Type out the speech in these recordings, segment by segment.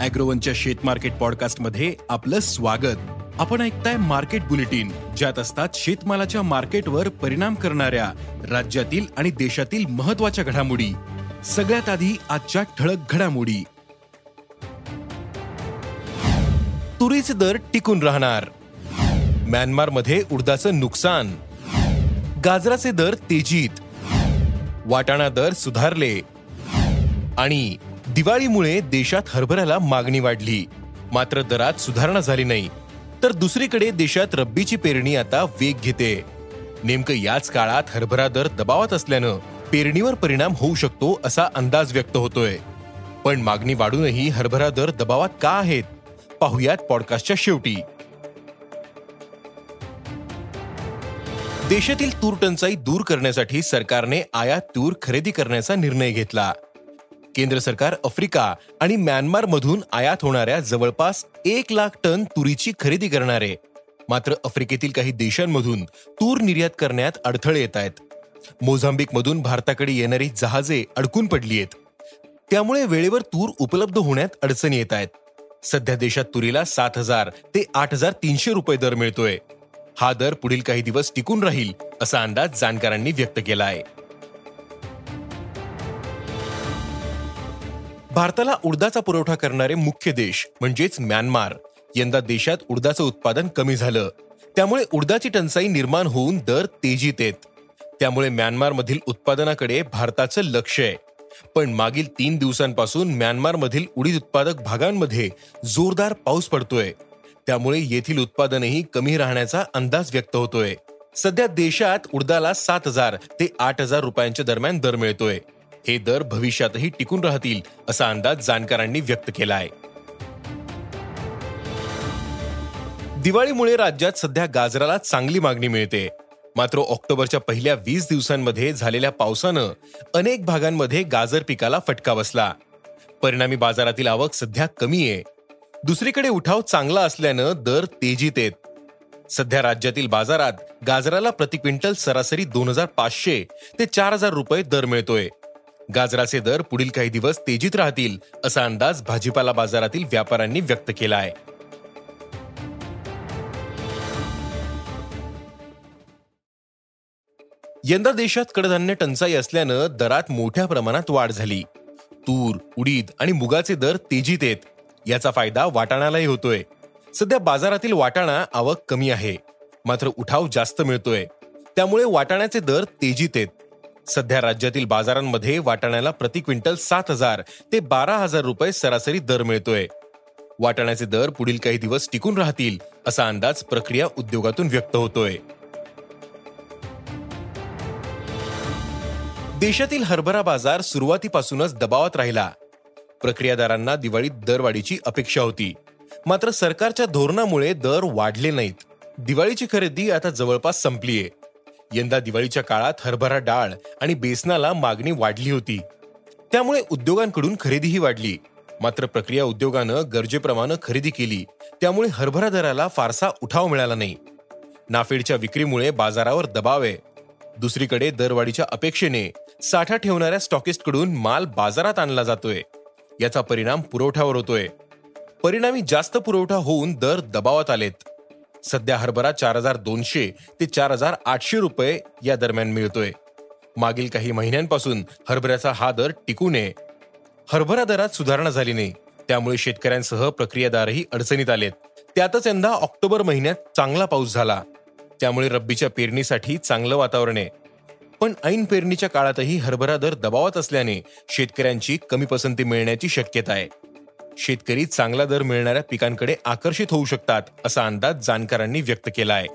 अॅग्रोवनच्या शेत मार्केट पॉडकास्टमध्ये आपलं स्वागत. आपण ऐकताय मार्केट बुलेटिन ज्यात असतात शेतमालाच्या मार्केटवर परिणाम करणाऱ्या राज्यातील आणि देशातील महत्त्वाच्या घडामोडी. सगळ्यात आधी आजच्या ठळक घडामोडी. तुरीचे दर टिकून राहणार. म्यानमारमध्ये उडदाचं नुकसान. गाजराचे दर तेजीत. वाटाणा दर सुधारले. आणि दिवाळीमुळे देशात हरभऱ्याला मागणी वाढली. मात्र दरात सुधारणा झाली नाही. तर दुसरीकडे देशात रब्बीची पेरणी आता वेग घेते. नेमकं याच काळात हरभरा दर दबावात असल्यानं पेरणीवर परिणाम होऊ शकतो असा अंदाज व्यक्त होतोय. पण मागणी वाढूनही हरभरा दर दबावात का आहेत? पाहुयात पॉडकास्टच्या शेवटी. देशातील तूर टंचाई दूर करण्यासाठी सरकारने आयात तूर खरेदी करण्याचा निर्णय घेतला. केंद्र सरकार आफ्रिका आणि म्यानमार मधून आयात होणाऱ्या जवळपास एक लाख टन तुरीची खरेदी करणार. आहे मात्र आफ्रिकेतील काही देशांमधून तूर निर्यात करण्यात अडथळे येत आहेत. मोझांबिक मधून भारताकडे येणारी जहाजे अडकून पडली आहेत. त्यामुळे वेळेवर तूर उपलब्ध होण्यात अडचणी येत आहेत. सध्या देशात तुरीला सात हजार ते आठ हजार तीनशे रुपये दर मिळतोय. हा दर पुढील काही दिवस टिकून राहील असा अंदाज जाणकारांनी व्यक्त केला आहे. भारताला उडदाचा पुरवठा करणारे मुख्य देश म्हणजेच म्यानमार यंदा देशात उडदाचं उत्पादन कमी झालं. त्यामुळे उडदाची टंचाई निर्माण होऊन दर तेजीत येत. त्यामुळे म्यानमारमधील उत्पादनाकडे भारताचं लक्ष आहे. पण मागील तीन दिवसांपासून म्यानमारमधील उडीद उत्पादक भागांमध्ये जोरदार पाऊस पडतोय. त्यामुळे येथील उत्पादनही कमी राहण्याचा अंदाज व्यक्त होतोय. सध्या देशात उडदाला सात हजार ते आठ हजार रुपयांच्या दरम्यान दर मिळतोय. हे दर भविष्यातही टिकून राहतील असा अंदाज जाणकारांनी व्यक्त केला आहे दिवाळीमुळे राज्यात सध्या गाजराला चांगली मागणी मिळते. मात्र ऑक्टोबरच्या पहिल्या वीस दिवसांमध्ये झालेल्या पावसानं अनेक भागांमध्ये गाजर पिकाला फटका बसला. परिणामी बाजारातील आवक सध्या कमी आहे. दुसरीकडे उठाव चांगला असल्यानं दर तेजीत येत सध्या राज्यातील बाजारात गाजराला प्रति क्विंटल सरासरी दोन हजार पाचशे ते चार हजार रुपये दर मिळतोय. गाजराचे दर पुढील काही दिवस तेजीत राहतील असा अंदाज भाजीपाला बाजारातील व्यापाऱ्यांनी व्यक्त केला आहे. यंदा देशात कडधान्य टंचाई असल्यानं दरात मोठ्या प्रमाणात वाढ झाली. तूर उडीद आणि मुगाचे दर तेजीत येत याचा फायदा वाटाणालाही होतोय. सध्या बाजारातील वाटाणा आवक कमी आहे. मात्र उठाव जास्त मिळतोय. त्यामुळे वाटाण्याचे दर तेजीत येत सध्या राज्यातील बाजारांमध्ये वाटाण्याला प्रति क्विंटल सात हजार ते बारा हजार रुपये सरासरी दर मिळतोय. वाटाण्याचे दर पुढील काही दिवस टिकून राहतील असा अंदाज प्रक्रिया उद्योगातून व्यक्त होतोय. देशातील हरभरा बाजार सुरुवातीपासूनच दबावात राहिला. प्रक्रियादारांना दिवाळीत दरवाढीची अपेक्षा होती. मात्र सरकारच्या धोरणामुळे दर वाढले नाहीत. दिवाळीची खरेदी आता जवळपास संपलीये. यंदा दिवाळीच्या काळात हरभरा डाळ आणि बेसनाला मागणी वाढली होती. त्यामुळे उद्योगांकडून खरेदीही वाढली. मात्र प्रक्रिया उद्योगानं गरजेप्रमाणे खरेदी केली. त्यामुळे हरभरा दराला फारसा उठाव मिळाला नाही. नाफेडच्या विक्रीमुळे बाजारावर दबाव आहे. दुसरीकडे दरवाढीच्या अपेक्षेने साठा ठेवणाऱ्या स्टॉकिस्टकडून माल बाजारात आणला जातोय. याचा परिणाम पुरवठ्यावर होतोय. परिणामी जास्त पुरवठा होऊन दर दबावात आलेत. सध्या हरभरा चार हजार दोनशे ते चार हजार आठशे रुपये या दरम्यान मिळतोय. मागील काही महिन्यांपासून हरभऱ्याचा हा दर टिकू नये. हरभरा दरात सुधारणा झाली नाही. त्यामुळे शेतकऱ्यांसह प्रक्रियादारही अडचणीत आलेत. त्यातच यंदा ऑक्टोबर महिन्यात चांगला पाऊस झाला. त्यामुळे रब्बीच्या पेरणीसाठी चांगलं वातावरण आहे. पण ऐन पेरणीच्या काळातही हरभरा दर दबावात असल्याने शेतकऱ्यांची कमी पसंती मिळण्याची शक्यता आहे. शेतकरी चांगला दर मिळणाऱ्या पिकांकडे आकर्षित होऊ शकतात असा अंदाज जाणकारांनी व्यक्त केला आहे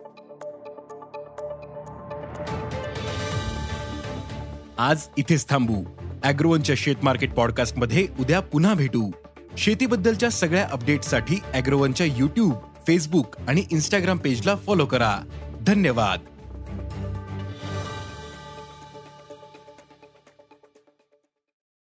आज इथेच थांबू. अॅग्रोवनच्या शेत मार्केट पॉडकास्टमध्ये उद्या पुन्हा भेटू. शेतीबद्दलच्या सगळ्या अपडेट्ससाठी अॅग्रोवनच्या युट्यूब फेसबुक आणि इन्स्टाग्राम पेजला फॉलो करा. धन्यवाद.